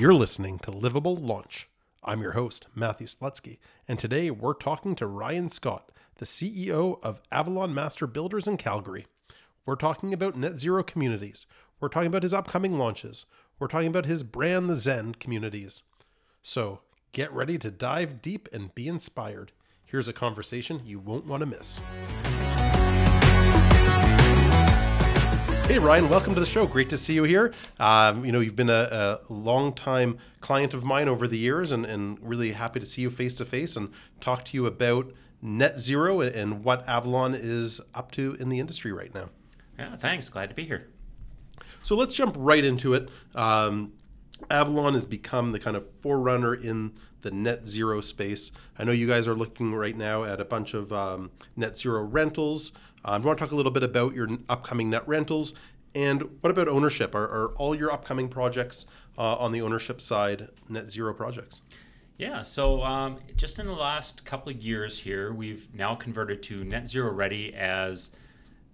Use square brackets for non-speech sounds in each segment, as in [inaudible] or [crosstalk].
You're listening to Livabl Launch. I'm your host, Matthew Slutsky, and today we're talking to Ryan Scott, the CEO of Avalon Master Builders in Calgary. We're talking about net zero communities. We're talking about his upcoming launches. We're talking about his brand, the Zen communities. So get ready to dive deep and be inspired. Here's a conversation you won't want to miss. Hey Ryan, welcome to the show. Great to see you here. Um, you know, you've been a, a long time client of mine over the years, and, and really happy to see you face to face and talk to you about net zero and what Avalon is up to in the industry right now. Yeah, thanks. Glad to be here. So let's jump right into it. Um, Avalon has become the kind of forerunner in the net zero space. I know you guys are looking right now at a bunch of um, net zero rentals. Um, I want to talk a little bit about your upcoming net rentals and what about ownership? Are, are all your upcoming projects uh, on the ownership side net zero projects? Yeah, so um, just in the last couple of years here, we've now converted to net zero ready as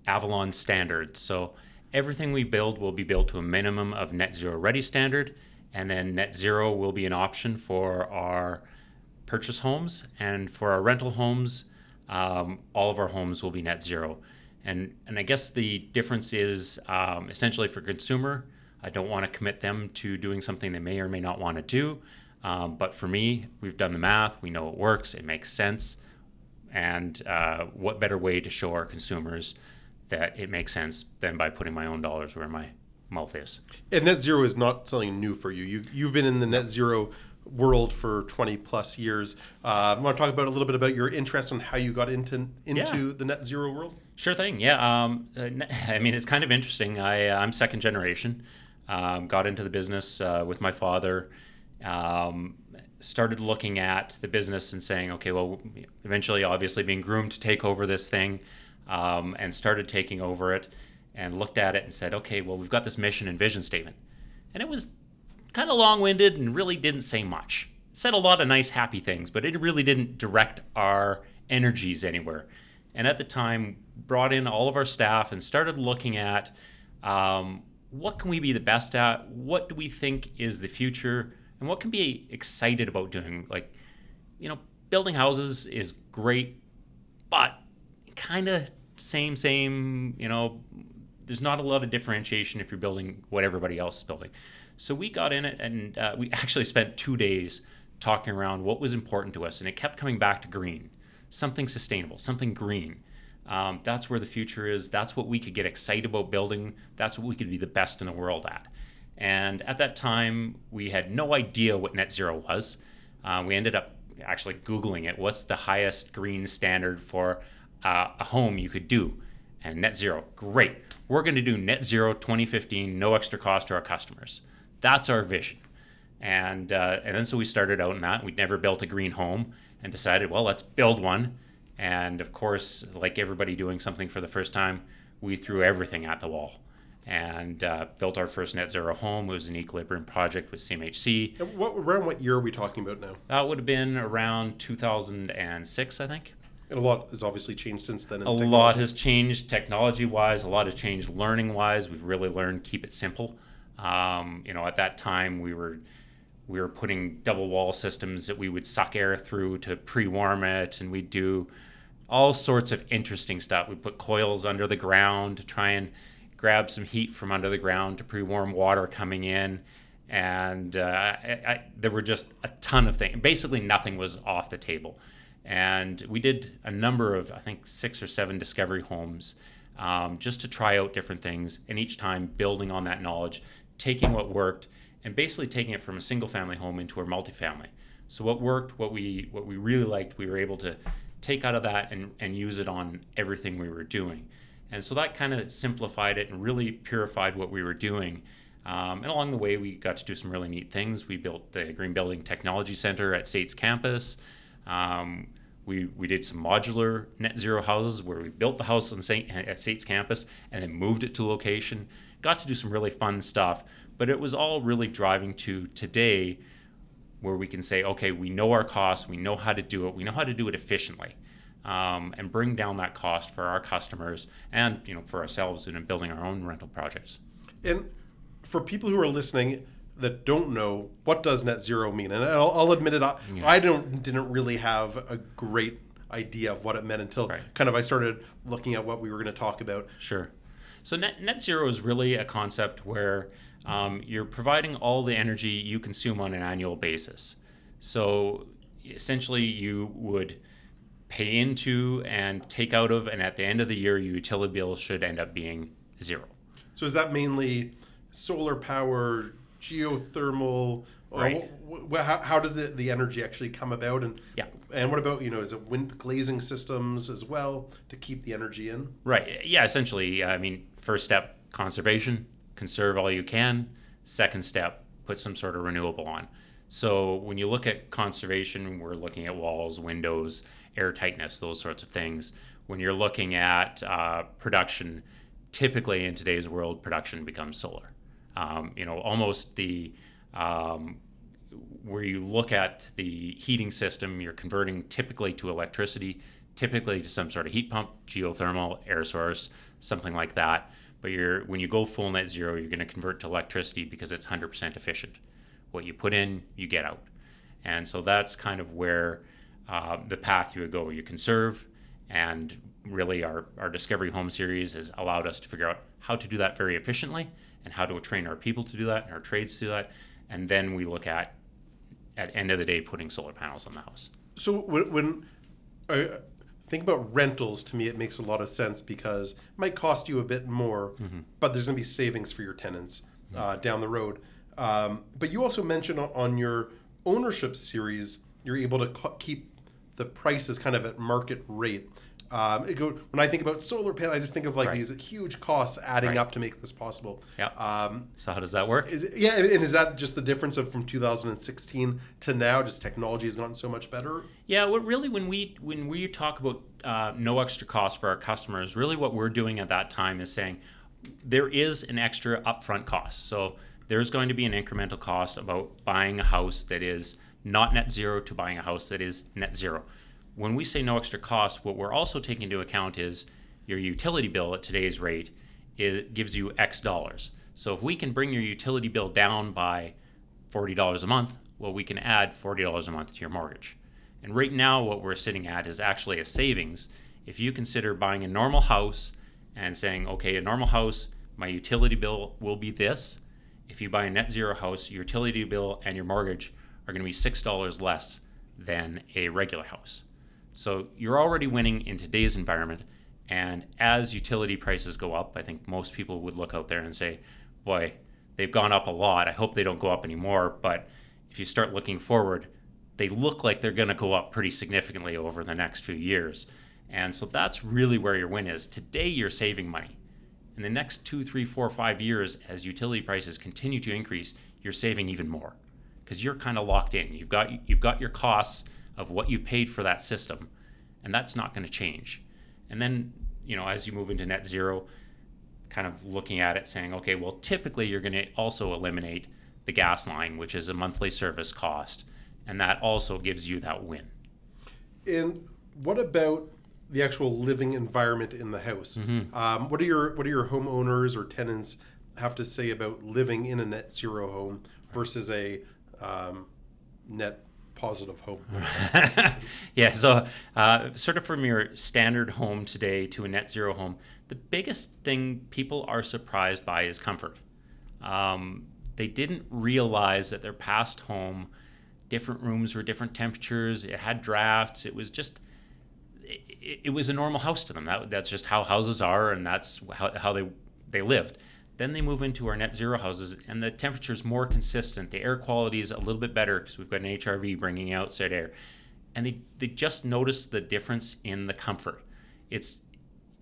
Avalon standard. So everything we build will be built to a minimum of net zero ready standard, and then net zero will be an option for our purchase homes and for our rental homes um, all of our homes will be net zero. And, and I guess the difference is um, essentially for consumer, I don't want to commit them to doing something they may or may not want to do. Um, but for me, we've done the math, we know it works, it makes sense. And uh, what better way to show our consumers that it makes sense than by putting my own dollars where my mouth is? And net zero is not something new for you. You've, you've been in the net zero world for 20 plus years. Uh, I want to talk about a little bit about your interest on how you got into into yeah. the net zero world. Sure thing. Yeah. Um, uh, [laughs] I mean, it's kind of interesting. I uh, I'm second generation. Um, got into the business uh, with my father. Um, started looking at the business and saying, okay, well, eventually, obviously, being groomed to take over this thing, um, and started taking over it, and looked at it and said, okay, well, we've got this mission and vision statement, and it was kind of long winded and really didn't say much. Said a lot of nice, happy things, but it really didn't direct our energies anywhere. And at the time, brought in all of our staff and started looking at um, what can we be the best at? What do we think is the future? And what can be excited about doing? Like, you know, building houses is great, but kind of same, same, you know, there's not a lot of differentiation if you're building what everybody else is building. So we got in it and uh, we actually spent two days talking around what was important to us, and it kept coming back to green, something sustainable, something green. Um, that's where the future is. That's what we could get excited about building. That's what we could be the best in the world at. And at that time, we had no idea what net zero was. Uh, we ended up actually Googling it. What's the highest green standard for uh, a home you could do? And net zero. Great. We're going to do net zero 2015, no extra cost to our customers. That's our vision. And, uh, and then so we started out in that. We'd never built a green home and decided, well, let's build one. And of course, like everybody doing something for the first time, we threw everything at the wall and uh, built our first net zero home. It was an equilibrium project with CMHC. And what, around what year are we talking about now? That would have been around 2006, I think. And a lot has obviously changed since then. A lot has changed technology wise, a lot has changed learning wise. We've really learned keep it simple. Um, you know, at that time we were we were putting double wall systems that we would suck air through to pre-warm it, and we'd do all sorts of interesting stuff. We put coils under the ground to try and grab some heat from under the ground to pre-warm water coming in, and uh, I, I, there were just a ton of things. Basically, nothing was off the table, and we did a number of I think six or seven discovery homes. Um, just to try out different things, and each time building on that knowledge taking what worked and basically taking it from a single family home into a multifamily. So what worked, what we what we really liked, we were able to take out of that and, and use it on everything we were doing. And so that kind of simplified it and really purified what we were doing. Um, and along the way, we got to do some really neat things. We built the Green Building Technology Center at SAIT's campus. Um, we, we did some modular net zero houses where we built the house on Saint, at SAIT's campus and then moved it to location got to do some really fun stuff, but it was all really driving to today where we can say, okay, we know our costs, we know how to do it, we know how to do it efficiently. Um, and bring down that cost for our customers and you know for ourselves in building our own rental projects. And for people who are listening, that don't know what does net zero mean, and I'll, I'll admit it, I, I don't didn't really have a great idea of what it meant until Right. kind of I started looking at what we were going to talk about. Sure. So net, net zero is really a concept where um, you're providing all the energy you consume on an annual basis. So essentially, you would pay into and take out of, and at the end of the year, your utility bill should end up being zero. So is that mainly solar power, geothermal? or Right. how, how does the, the energy actually come about? And Yeah. and what about you know is it wind glazing systems as well to keep the energy in? Right. Yeah. Essentially, I mean, first step conservation, conserve all you can. Second step, put some sort of renewable on. So when you look at conservation, we're looking at walls, windows, air tightness, those sorts of things. When you're looking at uh, production, typically in today's world, production becomes solar. Um, you know, almost the um, where you look at the heating system, you're converting typically to electricity, typically to some sort of heat pump, geothermal, air source, something like that. But you're when you go full net zero, you're going to convert to electricity because it's 100% efficient. What you put in, you get out. And so that's kind of where uh, the path you would go. You conserve, and really our, our Discovery Home series has allowed us to figure out how to do that very efficiently and how to train our people to do that and our trades to do that. And then we look at, at end of the day, putting solar panels on the house. So when, when I think about rentals, to me it makes a lot of sense because it might cost you a bit more, but there's going to be savings for your tenants uh, down the road. Um, but you also mentioned on- on your ownership series, you're able to co- keep the prices kind of at market rate. Um, it go, when I think about solar panel, I just think of like Right. these huge costs adding Right. up to make this possible. Yeah. Um, So how does that work? is it, yeah, and and is that just the difference of from 2016 to now? Just technology has gotten so much better. Yeah, what really when we when we talk about uh, no extra cost for our customers, really what we're doing at that time is saying there is an extra upfront cost. So there's going to be an incremental cost about buying a house that is not net zero to buying a house that is net zero. When we say no extra cost, what we're also taking into account is your utility bill at today's rate it gives you X dollars. So if we can bring your utility bill down by $40 a month, well, we can add $40 a month to your mortgage. And right now, what we're sitting at is actually a savings. If you consider buying a normal house and saying, okay, a normal house, my utility bill will be this. If you buy a net zero house, your utility bill and your mortgage are going to be $6 less than a regular house. So you're already winning in today's environment. And as utility prices go up, I think most people would look out there and say, boy, they've gone up a lot. I hope they don't go up anymore. But if you start looking forward, they look like they're going to go up pretty significantly over the next few years. And so that's really where your win is. Today, you're saving money. In the next two, three, four, five years, as utility prices continue to increase, you're saving even more because you're kind of locked in. You've got you've got your costs of what you paid for that system, and that's not going to change. And then you know as you move into net zero, kind of looking at it, saying, okay, well, typically you're going to also eliminate the gas line, which is a monthly service cost, and that also gives you that win. And what about the actual living environment in the house? Um, what are your what do your homeowners or tenants have to say about living in a net zero home versus a um, net positive home? [laughs] yeah, so uh, sort of from your standard home today to a net zero home, the biggest thing people are surprised by is comfort. Um, they didn't realize that their past home, different rooms were different temperatures, it had drafts, it was just. It, it was a normal house to them. That, that's just how houses are, and that's how, how they they lived. Then they move into our net zero houses, and the temperature is more consistent. The air quality is a little bit better because we've got an HRV bringing outside air, and they, they just notice the difference in the comfort. It's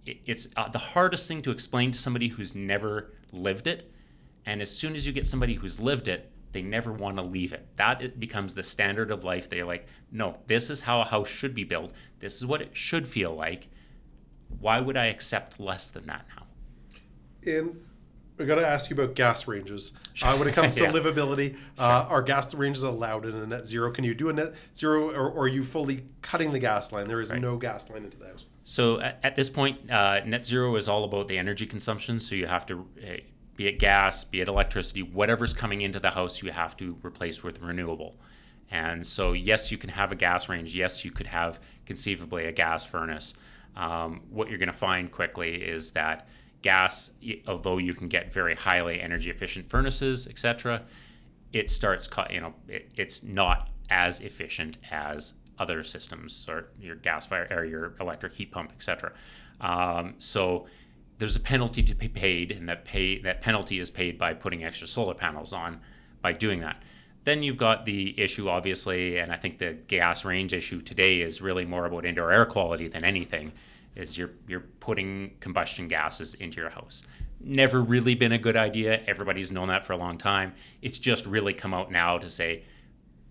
it's uh, the hardest thing to explain to somebody who's never lived it, and as soon as you get somebody who's lived it, they never want to leave it. That it becomes the standard of life. They're like, no, this is how a house should be built. This is what it should feel like. Why would I accept less than that now? And I got to ask you about gas ranges. Uh, when it comes to [laughs] Yeah. livability, uh, are gas ranges allowed in a net zero? Can you do a net zero, or, or are you fully cutting the gas line? There is Right. no gas line into the house. So at, at this point, uh, net zero is all about the energy consumption. So you have to uh, be it gas, be it electricity, whatever's coming into the house, you have to replace with renewable. And so, yes, you can have a gas range. Yes, you could have conceivably a gas furnace. Um, what you're going to find quickly is that gas, although you can get very highly energy efficient furnaces, etc., it starts, you know, it, it's not as efficient as other systems or your gas fire or your electric heat pump, etc. Um, so there's a penalty to be paid, and that pay that penalty is paid by putting extra solar panels on by doing that. Then you've got the issue, obviously, and I think the gas range issue today is really more about indoor air quality than anything. Is you're you're putting combustion gases into your house. Never really been a good idea. Everybody's known that for a long time. It's just really come out now to say,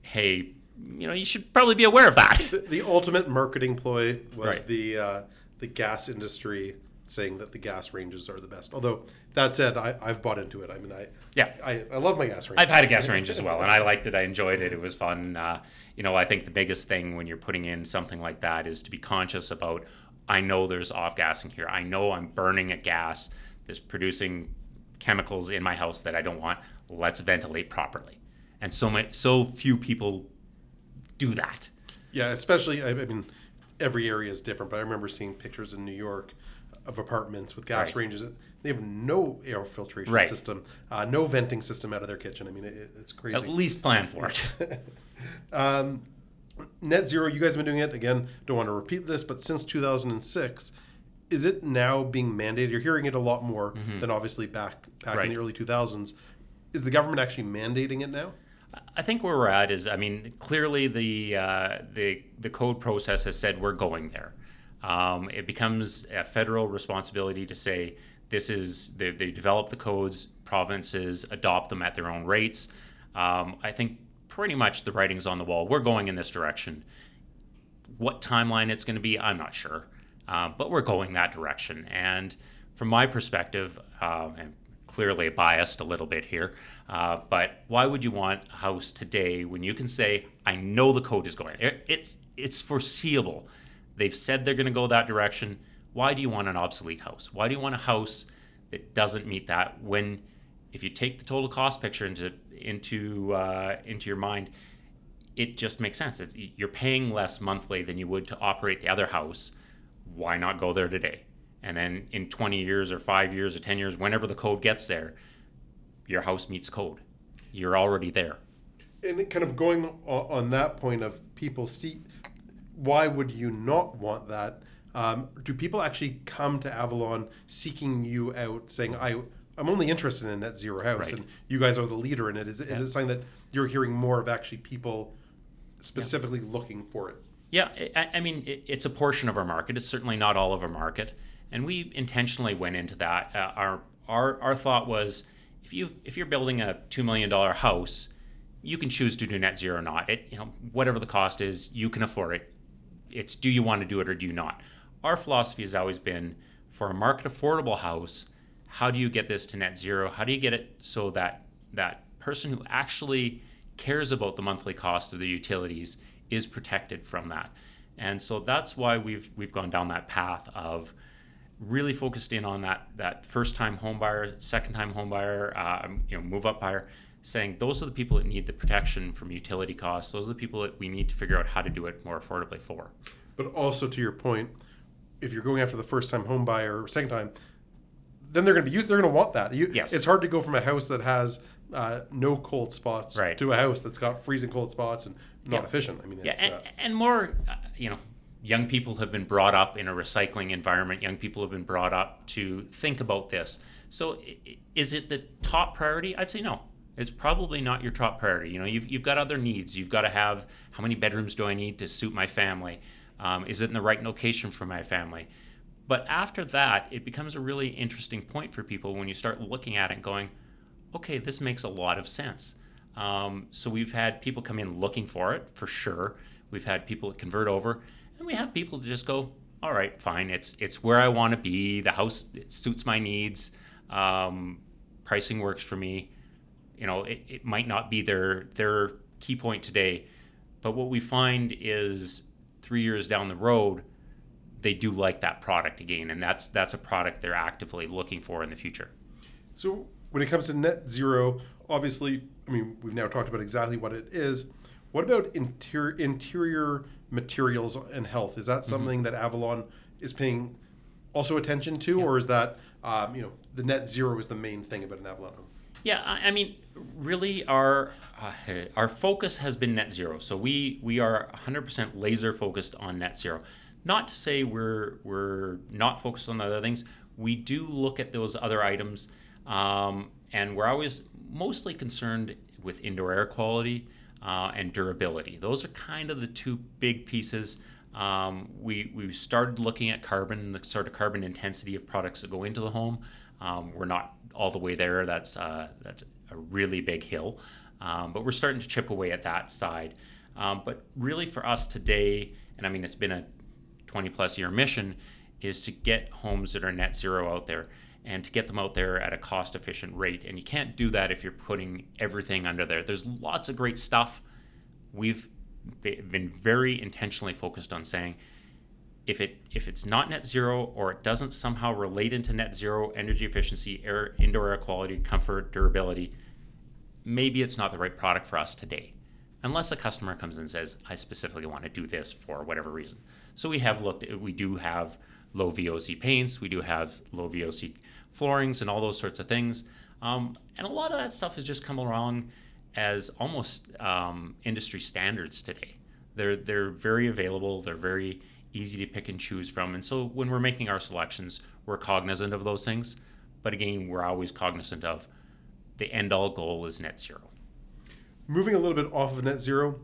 hey, you know, you should probably be aware of that. The, the ultimate marketing ploy was right. the uh, the gas industry saying that the gas ranges are the best. Although that said, I, I've bought into it. I mean, I yeah, I, I love my gas range. I've had a gas range as well, and I [laughs] liked it. I enjoyed it. It was fun. Uh, you know, I think the biggest thing when you're putting in something like that is to be conscious about. I know there's off gassing here. I know I'm burning a gas that's producing chemicals in my house that I don't want. Let's ventilate properly. And so much, so few people do that. Yeah, especially I, I mean, every area is different. But I remember seeing pictures in New York of apartments with gas right. ranges. They have no air filtration right. system, uh, no venting system out of their kitchen. I mean, it, it's crazy. At least plan for it. [laughs] um, net zero, you guys have been doing it. Again, don't want to repeat this, but since 2006, is it now being mandated? You're hearing it a lot more mm-hmm. than obviously back back right. in the early 2000s. Is the government actually mandating it now? I think where we're at is, I mean, clearly the uh, the the code process has said we're going there. Um, it becomes a federal responsibility to say this is they, they, develop the codes, provinces adopt them at their own rates. Um, I think pretty much the writing's on the wall. We're going in this direction. What timeline it's going to be, I'm not sure, uh, but we're going that direction. And from my perspective, uh, and clearly biased a little bit here, uh, but why would you want a house today when you can say, I know the code is going? It's it's foreseeable They've said they're going to go that direction. Why do you want an obsolete house? Why do you want a house that doesn't meet that when if you take the total cost picture into into uh, into your mind, it just makes sense. It's, you're paying less monthly than you would to operate the other house. Why not go there today? And then in 20 years or five years or 10 years, whenever the code gets there, your house meets code. You're already there. And kind of going on that point of people see why would you not want that? Um, do people actually come to Avalon seeking you out, saying, "I, I'm only interested in net zero house, right. and you guys are the leader in it. Is, Is, yeah. is it something that you're hearing more of actually people specifically yeah. looking for it? Yeah, I, I mean, it, it's a portion of our market. It's certainly not all of our market, and we intentionally went into that. Uh, our our our thought was, if you if you're building a two million dollar house, you can choose to do net zero or not. It you know whatever the cost is, you can afford it it's do you want to do it or do you not? Our philosophy has always been for a market affordable house, how do you get this to net zero? How do you get it so that that person who actually cares about the monthly cost of the utilities is protected from that? And so that's why we've we've gone down that path of really focused in on that that first time home buyer, second time home buyer, uh, you know, move up buyer, saying those are the people that need the protection from utility costs. Those are the people that we need to figure out how to do it more affordably for. But also to your point, if you're going after the first time home buyer or second time, then they're going to be used. They're going to want that. You, yes. It's hard to go from a house that has uh, no cold spots right. to a house that's got freezing cold spots and not efficient. I mean, yeah, and, uh, and more, uh, you know, young people have been brought up in a recycling environment. Young people have been brought up to think about this. So, is it the top priority? I'd say no it's probably not your top priority. You know, you've, you've got other needs. You've got to have how many bedrooms do I need to suit my family? Um, is it in the right location for my family? But after that, it becomes a really interesting point for people when you start looking at it and going, okay, this makes a lot of sense. Um, so we've had people come in looking for it for sure. We've had people convert over, and we have people to just go, all right, fine, it's it's where I want to be. The house suits my needs. Um, pricing works for me you know, it, it might not be their their key point today, but what we find is three years down the road, they do like that product again, and that's that's a product they're actively looking for in the future. So when it comes to net zero, obviously, I mean, we've now talked about exactly what it is. What about interior interior materials and health? Is that something that Avalon is paying also attention to, or is that um, you know the net zero is the main thing about an Avalon home? Yeah, I I mean, really, our uh, our focus has been net zero. So we we are 100% laser focused on net zero. Not to say we're we're not focused on the other things. We do look at those other items, um, and we're always mostly concerned with indoor air quality uh, and durability. Those are kind of the two big pieces. Um, we we started looking at carbon, the sort of carbon intensity of products that go into the home. Um, we're not all the way there. That's uh, that's a really big hill, um, but we're starting to chip away at that side. Um, but really, for us today, and I mean, it's been a 20 plus year mission, is to get homes that are net zero out there and to get them out there at a cost efficient rate. And you can't do that if you're putting everything under there. There's lots of great stuff. We've been very intentionally focused on saying if it if it's not net zero or it doesn't somehow relate into net zero energy efficiency, air, indoor air quality, comfort, durability, maybe it's not the right product for us today. Unless a customer comes and says, I specifically want to do this for whatever reason. So we have looked we do have low VOC paints, we do have low VOC floorings and all those sorts of things. Um, and a lot of that stuff has just come along as almost um, industry standards today. They're, they're very available, they're very easy to pick and choose from. And so when we're making our selections, we're cognizant of those things. But again, we're always cognizant of the end all goal is net zero. Moving a little bit off of net zero,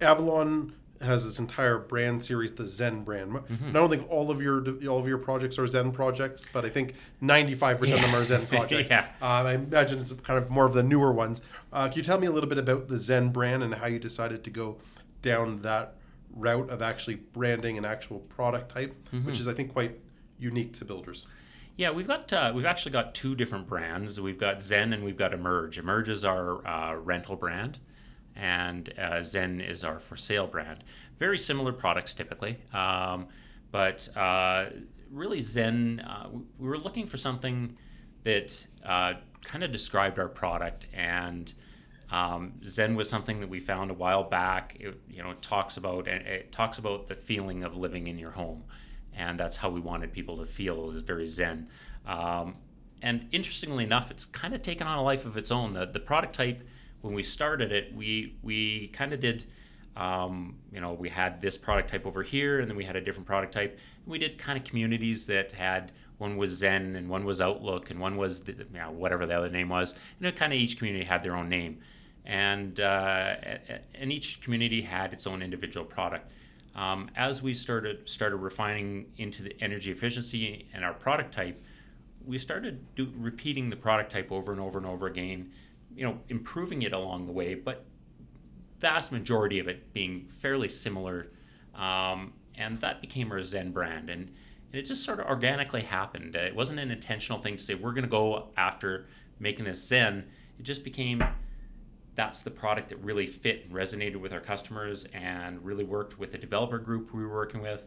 Avalon has this entire brand series, the Zen brand. Mm-hmm. I don't think all of your all of your projects are Zen projects, but I think ninety five percent of them are Zen [laughs] projects. Yeah. Um, I imagine it's kind of more of the newer ones. Uh, can you tell me a little bit about the Zen brand and how you decided to go down that route of actually branding an actual product type, Mm-hmm. which is I think quite unique to builders. Yeah, we've got uh, we've actually got two different brands. We've got Zen and we've got Emerge. Emerge is our uh, rental brand, and uh, Zen is our for sale brand. Very similar products typically, um, but uh, really Zen. Uh, we were looking for something that uh, kind of described our product and. Um, Zen was something that we found a while back. It, you know, talks about it talks about the feeling of living in your home, and that's how we wanted people to feel. It was very Zen. Um, and interestingly enough, it's kind of taken on a life of its own. The the product type when we started it, we we kind of did. Um, you know, we had this product type over here, and then we had a different product type. And we did kind of communities that had one was Zen, and one was Outlook, and one was the, you know, whatever the other name was. And it kind of each community had their own name and uh, and each community had its own individual product. Um, as we started started refining into the energy efficiency and our product type, we started do, repeating the product type over and over and over again. You know, improving it along the way, but vast majority of it being fairly similar, um, and that became our Zen brand. And, and it just sort of organically happened. It wasn't an intentional thing to say we're going to go after making this Zen. It just became that's the product that really fit and resonated with our customers and really worked with the developer group we were working with.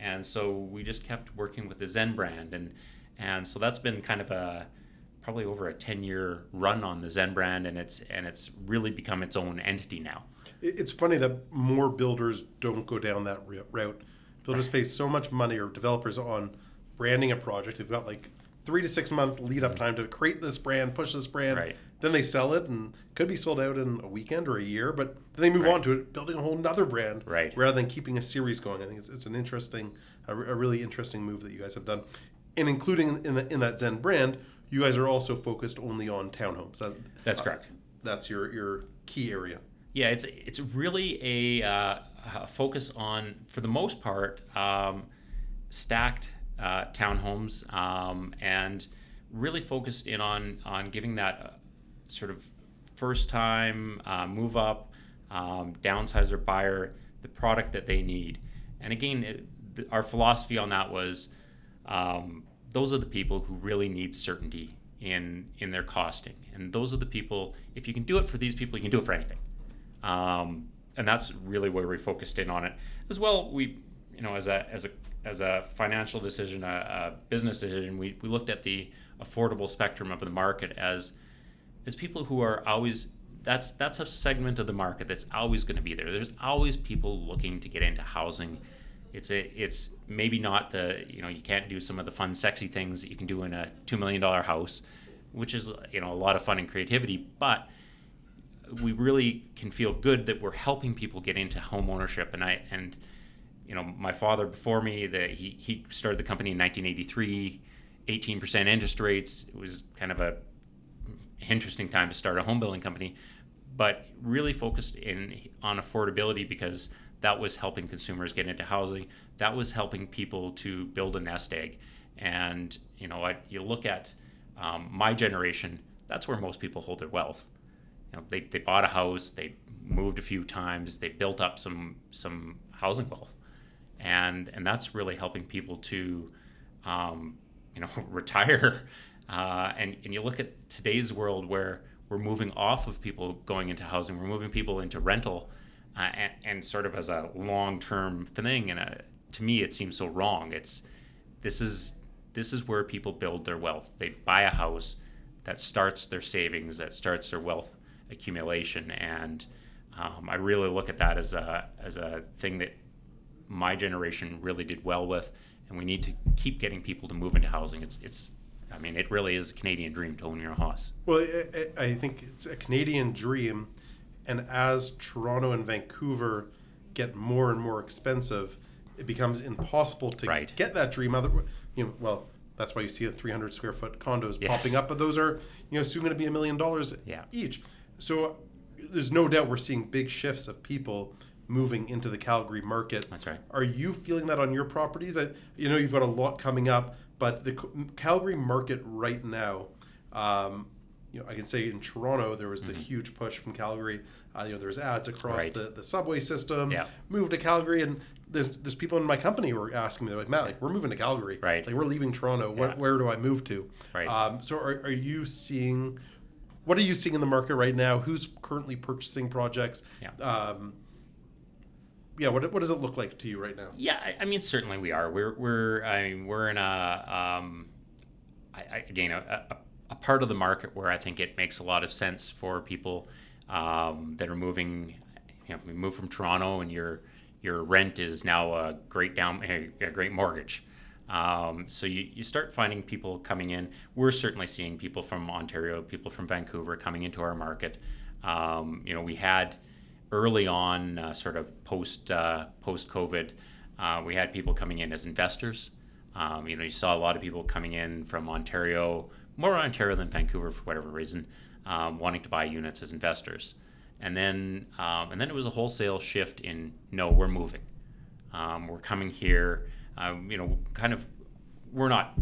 And so we just kept working with the Zen brand. And, and so that's been kind of a probably over a 10 year run on the Zen brand and it's and it's really become its own entity now. It's funny that more builders don't go down that route. Builders pay so much money, or developers, on branding a project. They've got like three to six month lead up mm-hmm. time to create this brand, push this brand. Right. Then they sell it and could be sold out in a weekend or a year, but then they move Right. on to it, building a whole nother brand. Right. Rather than keeping a series going. I think it's, it's an interesting, a, a really interesting move that you guys have done. And including in, the, in that Zen brand, you guys are also focused only on townhomes. That, That's uh, correct. that's your, your key area. Yeah, it's it's really a, uh, a focus on, for the most part, um, stacked uh, townhomes, um, and really focused in on on giving that uh, sort of first time uh, move up, um, downsizer buyer the product that they need. And again, it, th- our philosophy on that was um, those are the people who really need certainty in in their costing, and those are the people. If you can do it for these people, you can do it for anything. Um, and that's really where we focused in on it. As well, we you know, as a as a as a financial decision, a, a business decision, we, we looked at the affordable spectrum of the market as as people who are always that's that's a segment of the market that's always going to be there. There's always people looking to get into housing. It's a it's maybe not the you know you can't do some of the fun sexy things that you can do in a two million dollar house, which is you know a lot of fun and creativity, but we really can feel good that we're helping people get into home ownership and I and you know my father before me that he he started the company in 1983 18% interest rates it was kind of a interesting time to start a home building company but really focused in on affordability because that was helping consumers get into housing. That was helping people to build a nest egg. And you know I, you look at um, my generation that's where most people hold their wealth. You know, they, they bought a house, they moved a few times, they built up some some housing wealth, and and that's really helping people to, um, you know, [laughs] retire. Uh, and and you look at today's world where we're moving off of people going into housing, we're moving people into rental, uh, and, and sort of as a long term thing. And uh, to me, it seems so wrong. It's this is this is where people build their wealth. They buy a house that starts their savings, that starts their wealth accumulation. And um, I really look at that as a as a thing that my generation really did well with, and we need to keep getting people to move into housing. It's it's I mean, it really is a Canadian dream to own your house. Well, I, I think it's a Canadian dream, and as Toronto and Vancouver get more and more expensive, it becomes impossible to Right. get that dream. Other, you know, well, that's why you see the 300 square foot condos Yes. popping up, but those are, you know, soon going to be a million dollars Yeah. each. So there's no doubt we're seeing big shifts of people moving into the Calgary market. That's right. Are you feeling that on your properties? I, you know, you've got a lot coming up, but the Calgary market right now, um, you know, I can say in Toronto there was the huge push from Calgary. Uh, you know, there's ads across Mm-hmm. Right. the, the subway system. Yeah. Move to Calgary, and there's there's people in my company who are asking me, they're like, Matt, like we're moving to Calgary. Right. Like we're leaving Toronto. Where, where do I move to? Right. Um, so are, are you seeing? What are you seeing in the market right now? Who's currently purchasing projects? Yeah. Um, yeah. What, what does it look like to you right now? Yeah, I, I mean, certainly we are. We're we're I mean, we're in a um, I, I, again a, a, a part of the market where I think it makes a lot of sense for people um, that are moving. You know, we move from Toronto, and your your rent is now a great down a, a great mortgage. Um, so you, you start finding people coming in. We're certainly seeing people from Ontario, people from Vancouver coming into our market. Um, you know, we had early on, uh, sort of post uh, post COVID, uh, we had people coming in as investors. Um, you know, you saw a lot of people coming in from Ontario, more Ontario than Vancouver for whatever reason, um, wanting to buy units as investors. And then um, and then it was a wholesale shift in no, we're moving. Um, we're coming here. Um, you know, kind of, we're not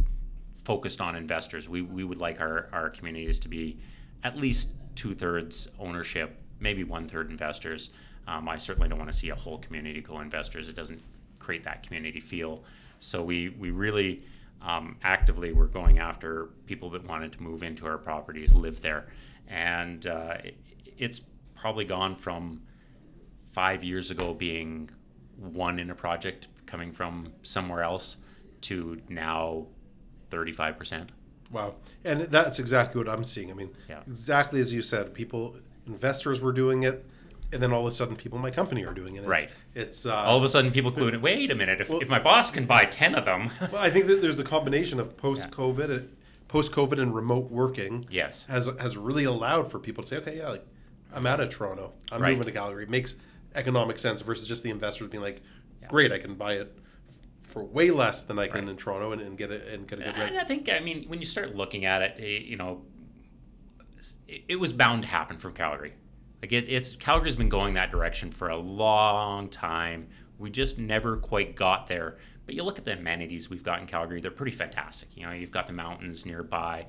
focused on investors. We, we would like our, our communities to be at least two thirds ownership, maybe one third investors. Um, I certainly don't want to see a whole community go investors. It doesn't create that community feel. So we, we really um, actively were going after people that wanted to move into our properties, live there. And uh, it, it's probably gone from five years ago being one in a project coming from somewhere else to now 35%. Wow. And that's exactly what I'm seeing. I mean, Yeah. exactly as you said, people, investors were doing it, and then all of a sudden, people in my company are doing it. It's, Right. It's uh, All of a sudden, people clued in, wait a minute, if, Well- if my boss can buy 10 of them. [laughs] well, I think that there's the combination of post-COVID, post-COVID, and remote working. yes. Has has really allowed for people to say, okay, yeah, like I'm out of Toronto, I'm Right. moving to Calgary. It makes economic sense versus just the investors being like, Yeah. great, I can buy it for way less than I can Right. in Toronto and, and get it and get a good And. I think, I mean, when you start looking at it, eh, you know, it, it was bound to happen from Calgary. Like it, it's Calgary's been going that direction for a long time. We just never quite got there. But you look at the amenities we've got in Calgary; they're pretty fantastic. You know, you've got the mountains nearby.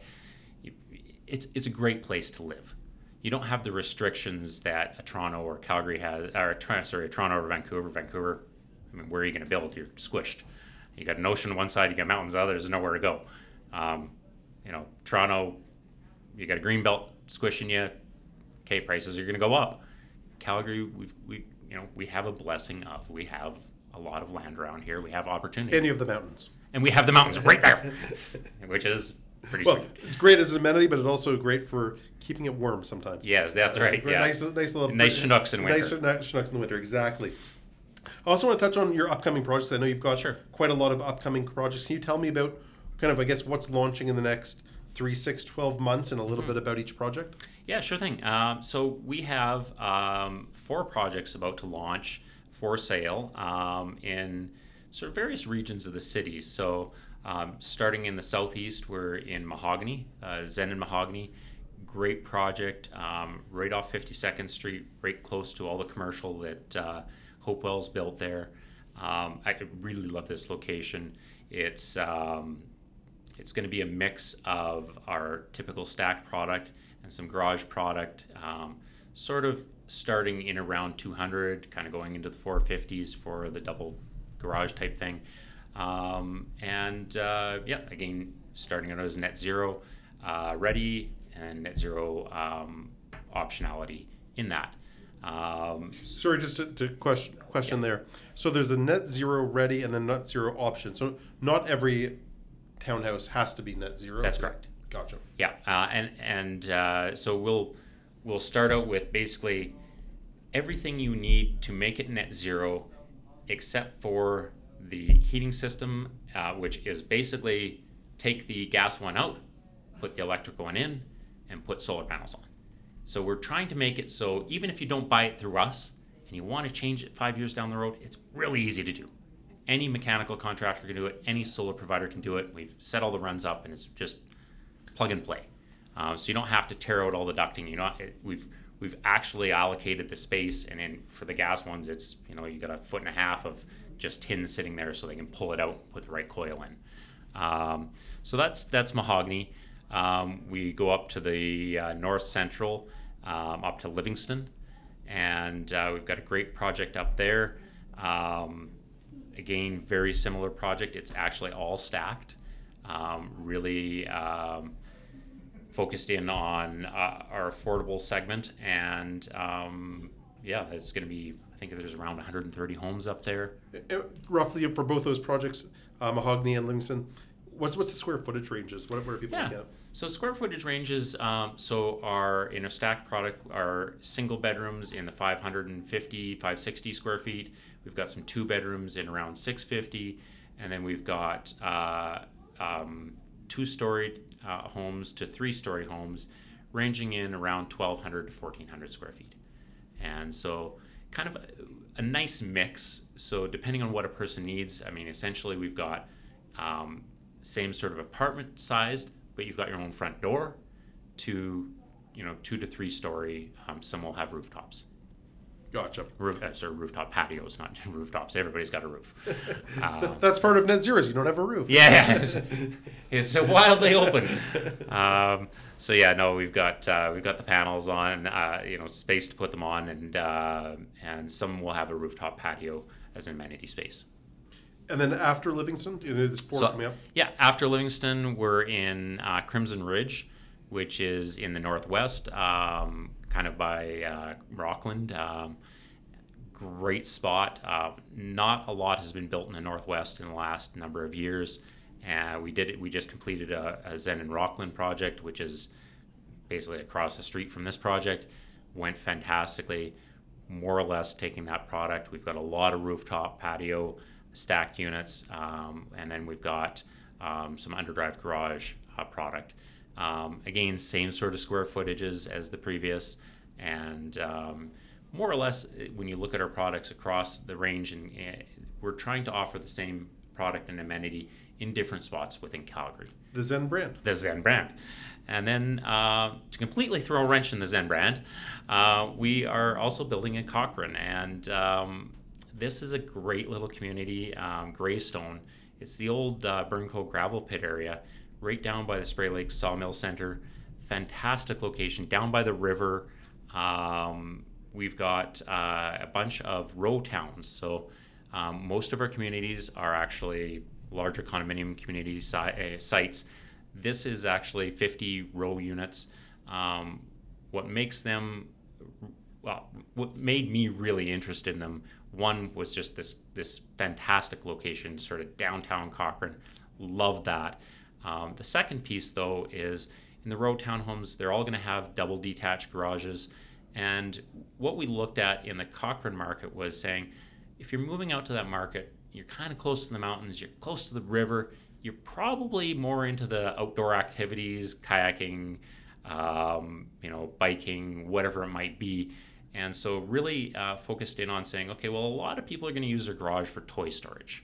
It's it's a great place to live. You don't have the restrictions that a Toronto or Calgary has, or sorry, Toronto or Vancouver. Vancouver, I mean, where are you going to build? You're squished. You got an ocean on one side, you got mountains on the other. There's nowhere to go. Um, you know, Toronto, you got a green belt squishing you. Okay, prices are going to go up. Calgary, we've we you know we have a blessing of we have a lot of land around here. We have opportunity, Any of the mountains. and we have the mountains right there, [laughs] which is pretty Well, sweet. it's great as an amenity, but it's also great for keeping it warm sometimes. Yes, that's right. great- Yeah. Nice, nice little Nice Chinooks in winter. nice Chinooks in the winter. Exactly. I also want to touch on your upcoming projects. I know you've got Sure. quite a lot of upcoming projects. Can you tell me about kind of, I guess, what's launching in the next three, six, 12 months and a Mm-hmm. little bit about each project? Yeah, sure thing. Um, so we have um, four projects about to launch for sale um, in sort of various regions of the city. So um, starting in the southeast, we're in Mahogany, uh, Zen and Mahogany. Great project, um, right off 52nd Street, right close to all the commercial that uh, Hopewell's built there. Um, I really love this location. It's um, it's going to be a mix of our typical stack product and some garage product, um, sort of starting in around 200, kind of going into the 450s for the double garage type thing. Um, and uh, yeah, again, starting out as net zero uh, ready and net zero um, optionality in that. Um, Sorry, just to, to question question there. So there's a net zero ready and then net zero option. So not every townhouse has to be net zero. That's correct. Gotcha. Yeah, uh, and and uh, so we'll we'll start out with basically everything you need to make it net zero, except for the heating system, uh, which is basically take the gas one out, put the electric one in, and put solar panels on. So we're trying to make it so even if you don't buy it through us and you want to change it five years down the road, it's really easy to do. Any mechanical contractor can do it. Any solar provider can do it. We've set all the runs up, and it's just plug and play. Um, so you don't have to tear out all the ducting. You know, we've we've actually allocated the space, and then for the gas ones, it's you know you got a foot and a half of just tin sitting there, so they can pull it out, and put the right coil in. Um, so that's that's mahogany. Um, we go up to the uh, north central, um, up to Livingston, and uh, we've got a great project up there. Um, again, very similar project. It's actually all stacked. Um, really um, focused in on uh, our affordable segment, and um, yeah, it's going to be. I think there's around 130 homes up there. Uh, Roughly for both those projects, uh, Mahogany and Livingston, what's what's the square footage ranges? What, what are people Yeah. looking at? So square footage ranges. Um, so our in a stacked product are single bedrooms in the 550, 560 square feet. We've got some two bedrooms in around 650, and then we've got uh, um, two-story uh, homes to three-story homes, ranging in around 1,200 to 1,400 square feet. And so, kind of a, a nice mix. So depending on what a person needs, I mean, essentially we've got um, same sort of apartment sized, but you've got your own front door to, you know, two to three story. Um, some will have rooftops. Gotcha. Roof, uh, sorry, rooftop patios, not [laughs] rooftops. Everybody's got a roof. [laughs] Um, That's part of net zero zeros. You don't have a roof. yeah, it's, it's wildly open. Um, so yeah, no, we've got uh, we've got the panels on, uh, you know, space to put them on, and uh, and some will have a rooftop patio as an amenity space. And then after Livingston, you know, four So- coming up. Yeah, after Livingston, we're in uh, Crimson Ridge, which is in the northwest, um, kind of by uh, Rockland. Um, great spot. Uh, not a lot has been built in the northwest in the last number of years. Uh, we did it. We just completed a, a Zen and Rockland project, which is basically across the street from this project. Went fantastically. More or less taking that product. We've got a lot of rooftop patio stacked units, um, and then we've got um, some underdrive garage uh, product. Um, again, same sort of square footages as the previous, and um, more or less eh, when you look at our products across the range, and uh, we're trying to offer the same product and amenity in different spots within Calgary The Zen brand. the Zen brand. And then uh, to completely throw a wrench in the Zen brand, uh, we are also building in Cochrane. And um, this is a great little community, um, Greystone. It's the old uh, Burnco gravel pit area, right down by the Spray Lake Sawmill Center. Fantastic location, down by the river. Um, we've got uh, a bunch of row towns. So um, most of our communities are actually larger condominium community si- uh, sites. This is actually 50 row units. Um, what makes them well, what made me really interested in them. One was just this this fantastic location, sort of downtown Cochrane. Loved that. Um, the second piece, though, is in the row townhomes. They're all going to have double detached garages. And what we looked at in the Cochrane market was saying, if you're moving out to that market, you're kind of close to the mountains, you're close to the river, you're probably more into the outdoor activities, kayaking, um, you know, biking, whatever it might be. And so, really uh, focused in on saying, okay, well, a lot of people are going to use their garage for toy storage.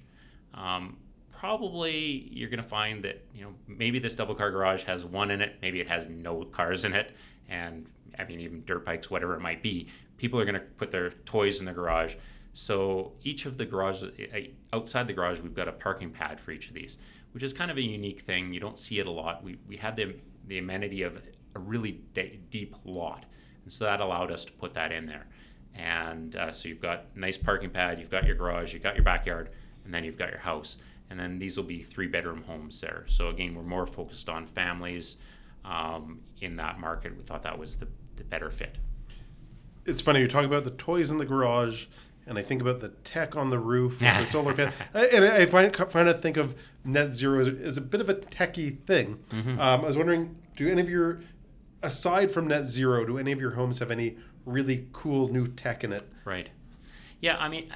Um, probably you're going to find that, you know, maybe this double car garage has one in it, maybe it has no cars in it, and I mean, even dirt bikes, whatever it might be. People are going to put their toys in the garage. So each of the garages, outside the garage, we've got a parking pad for each of these, which is kind of a unique thing. You don't see it a lot. We, we had the, the amenity of a really de- deep lot. And so that allowed us to put that in there. And uh, so you've got nice parking pad, you've got your garage, you've got your backyard, and then you've got your house. And then these will be three bedroom homes there. So again, we're more focused on families um, in that market. We thought that was the, the better fit. It's funny, you talk about the toys in the garage and I think about the tech on the roof, the solar [laughs] panel, and I find find to think of net zero as, as a bit of a techie thing. Mm-hmm. Um, I was wondering, do any of your, aside from net zero, do any of your homes have any really cool new tech in it? Right. Yeah, I mean,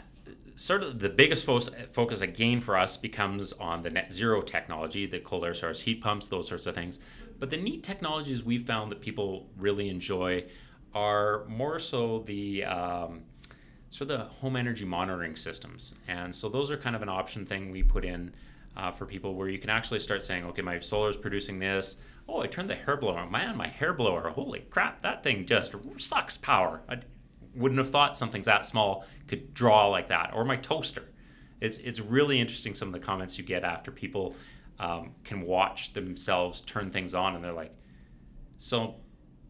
sort of the biggest fo- focus again for us becomes on the net zero technology, the cold air source heat pumps, those sorts of things. But the neat technologies we've found that people really enjoy are more so the um, of the home energy monitoring systems. And so those are kind of an option thing we put in uh, for people where you can actually start saying, okay, my solar is producing this. Oh, I turned the hair blower on. Man, my hair blower, holy crap, that thing just sucks power. I wouldn't have thought something that small could draw like that. Or my toaster. It's, it's really interesting some of the comments you get after people um, can watch themselves turn things on and they're like, so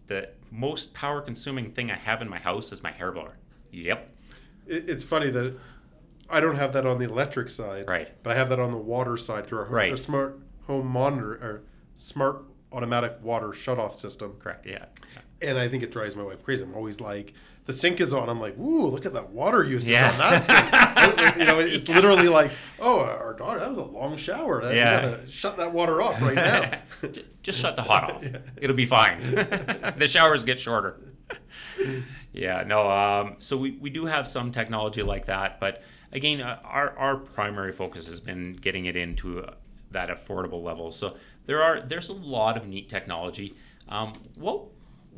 the most power consuming thing I have in my house is my hair blower. Yep it's funny that I don't have that on the electric side, right? But I have that on the water side through our, right. smart home monitor or smart automatic water shut off system. Correct. Yeah. And I think it drives my wife crazy. I'm always like, the sink is on. I'm like, ooh, look at that water usage yeah. on that sink. [laughs] you know, it's yeah. literally like, oh, our daughter, that was a long shower. That, yeah. shut that water off right now. [laughs] Just shut the hot off. yeah. It'll be fine. [laughs] the showers get shorter yeah, no. Um, so we, we do have some technology like that, but again, uh, our our primary focus has been getting it into uh, that affordable level. So there are there's a lot of neat technology. Um, what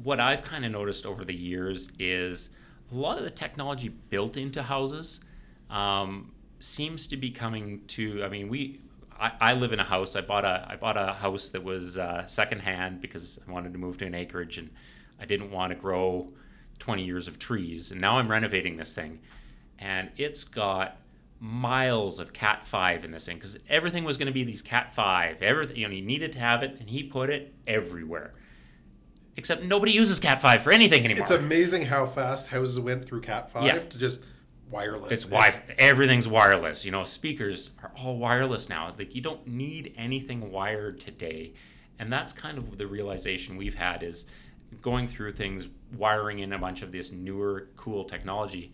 what I've kind of noticed over the years is a lot of the technology built into houses um, seems to be coming to. I mean, we I, I, live in a house. I bought a I bought a house that was uh, secondhand because I wanted to move to an acreage and I didn't want to grow 20 years of trees. And now I'm renovating this thing, and it's got miles of Cat 5 in this thing because everything was going to be these Cat 5. Everything, you know, you needed to have it, and he put it everywhere. Except nobody uses Cat 5 for anything anymore. It's amazing how fast houses went through Cat 5 yeah. to just wireless. It's, wi- everything's wireless. You know, speakers are all wireless now. Like you don't need anything wired today. And that's kind of the realization we've had is going through things, wiring in a bunch of this newer, cool technology,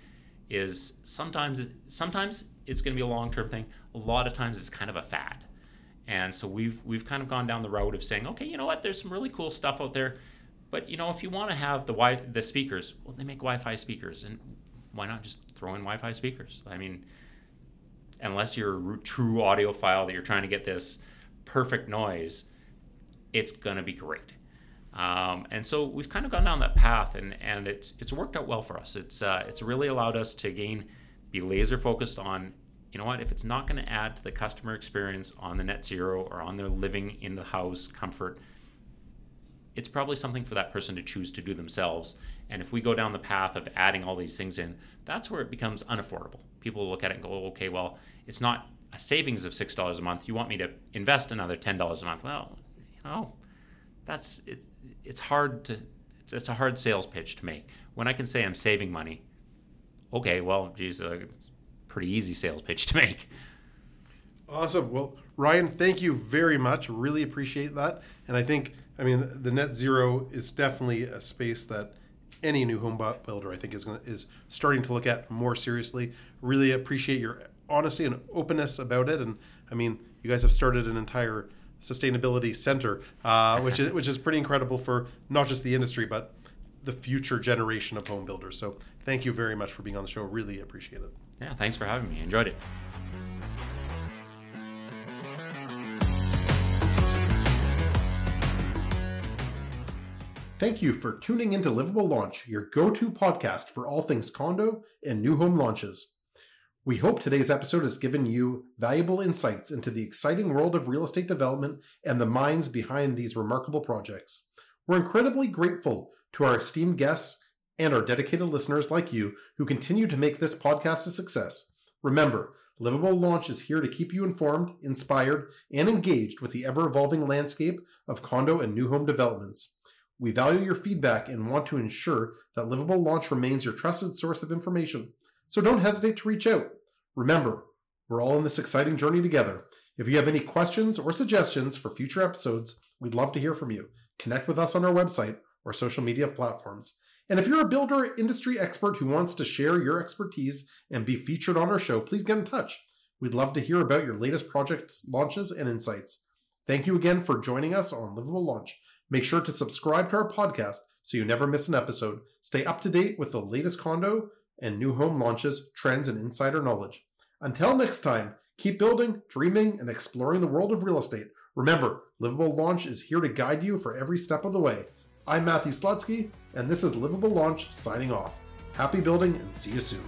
is sometimes sometimes it's going to be a long term thing. A lot of times it's kind of a fad, and so we've we've kind of gone down the road of saying, okay, you know what? There's some really cool stuff out there, but you know, if you want to have the wi- the speakers, well, they make Wi-Fi speakers, and why not just throw in Wi-Fi speakers? I mean, unless you're a true audiophile that you're trying to get this perfect noise, it's going to be great. Um, and so we've kind of gone down that path, and, and it's it's worked out well for us. It's uh, it's really allowed us to gain, be laser focused on, you know what, if it's not going to add to the customer experience on the net zero or on their living in the house comfort, it's probably something for that person to choose to do themselves. And if we go down the path of adding all these things in, that's where it becomes unaffordable. People look at it and go, okay, well, it's not a savings of six dollars a month. You want me to invest another ten dollars a month? Well, you know, that's it it's hard to it's, it's, a hard sales pitch to make. When I can say I'm saving money, okay, well, geez, uh, it's pretty easy sales pitch to make. Awesome. Well, Ryan, thank you very much. Really appreciate that. And I think, I mean, the net zero is definitely a space that any new home builder I think is going is starting to look at more seriously. Really appreciate your honesty and openness about it. And I mean, you guys have started an entire sustainability center, uh, which is which is pretty incredible for not just the industry but the future generation of home builders. So thank you very much for being on the show. Really appreciate it. Yeah, thanks for having me. Enjoyed it. Thank you for tuning into Livabl Launch, your go to podcast for all things condo and new home launches. We hope today's episode has given you valuable insights into the exciting world of real estate development and the minds behind these remarkable projects. We're incredibly grateful to our esteemed guests and our dedicated listeners like you who continue to make this podcast a success. Remember, Livabl Launch is here to keep you informed, inspired, and engaged with the ever evolving landscape of condo and new home developments. We value your feedback and want to ensure that Livabl Launch remains your trusted source of information. So don't hesitate to reach out. Remember, we're all in this exciting journey together. If you have any questions or suggestions for future episodes, we'd love to hear from you. Connect with us on our website or social media platforms. And if you're a builder industry expert who wants to share your expertise and be featured on our show, please get in touch. We'd love to hear about your latest projects, launches, and insights. Thank you again for joining us on Livabl Launch. Make sure to subscribe to our podcast so you never miss an episode. Stay up to date with the latest condo and new home launches, trends, and insider knowledge. Until next time, keep building, dreaming, and exploring the world of real estate. Remember, Livabl Launch is here to guide you for every step of the way. I'm Matthew Slutsky, and this is Livabl Launch signing off. Happy building and see you soon.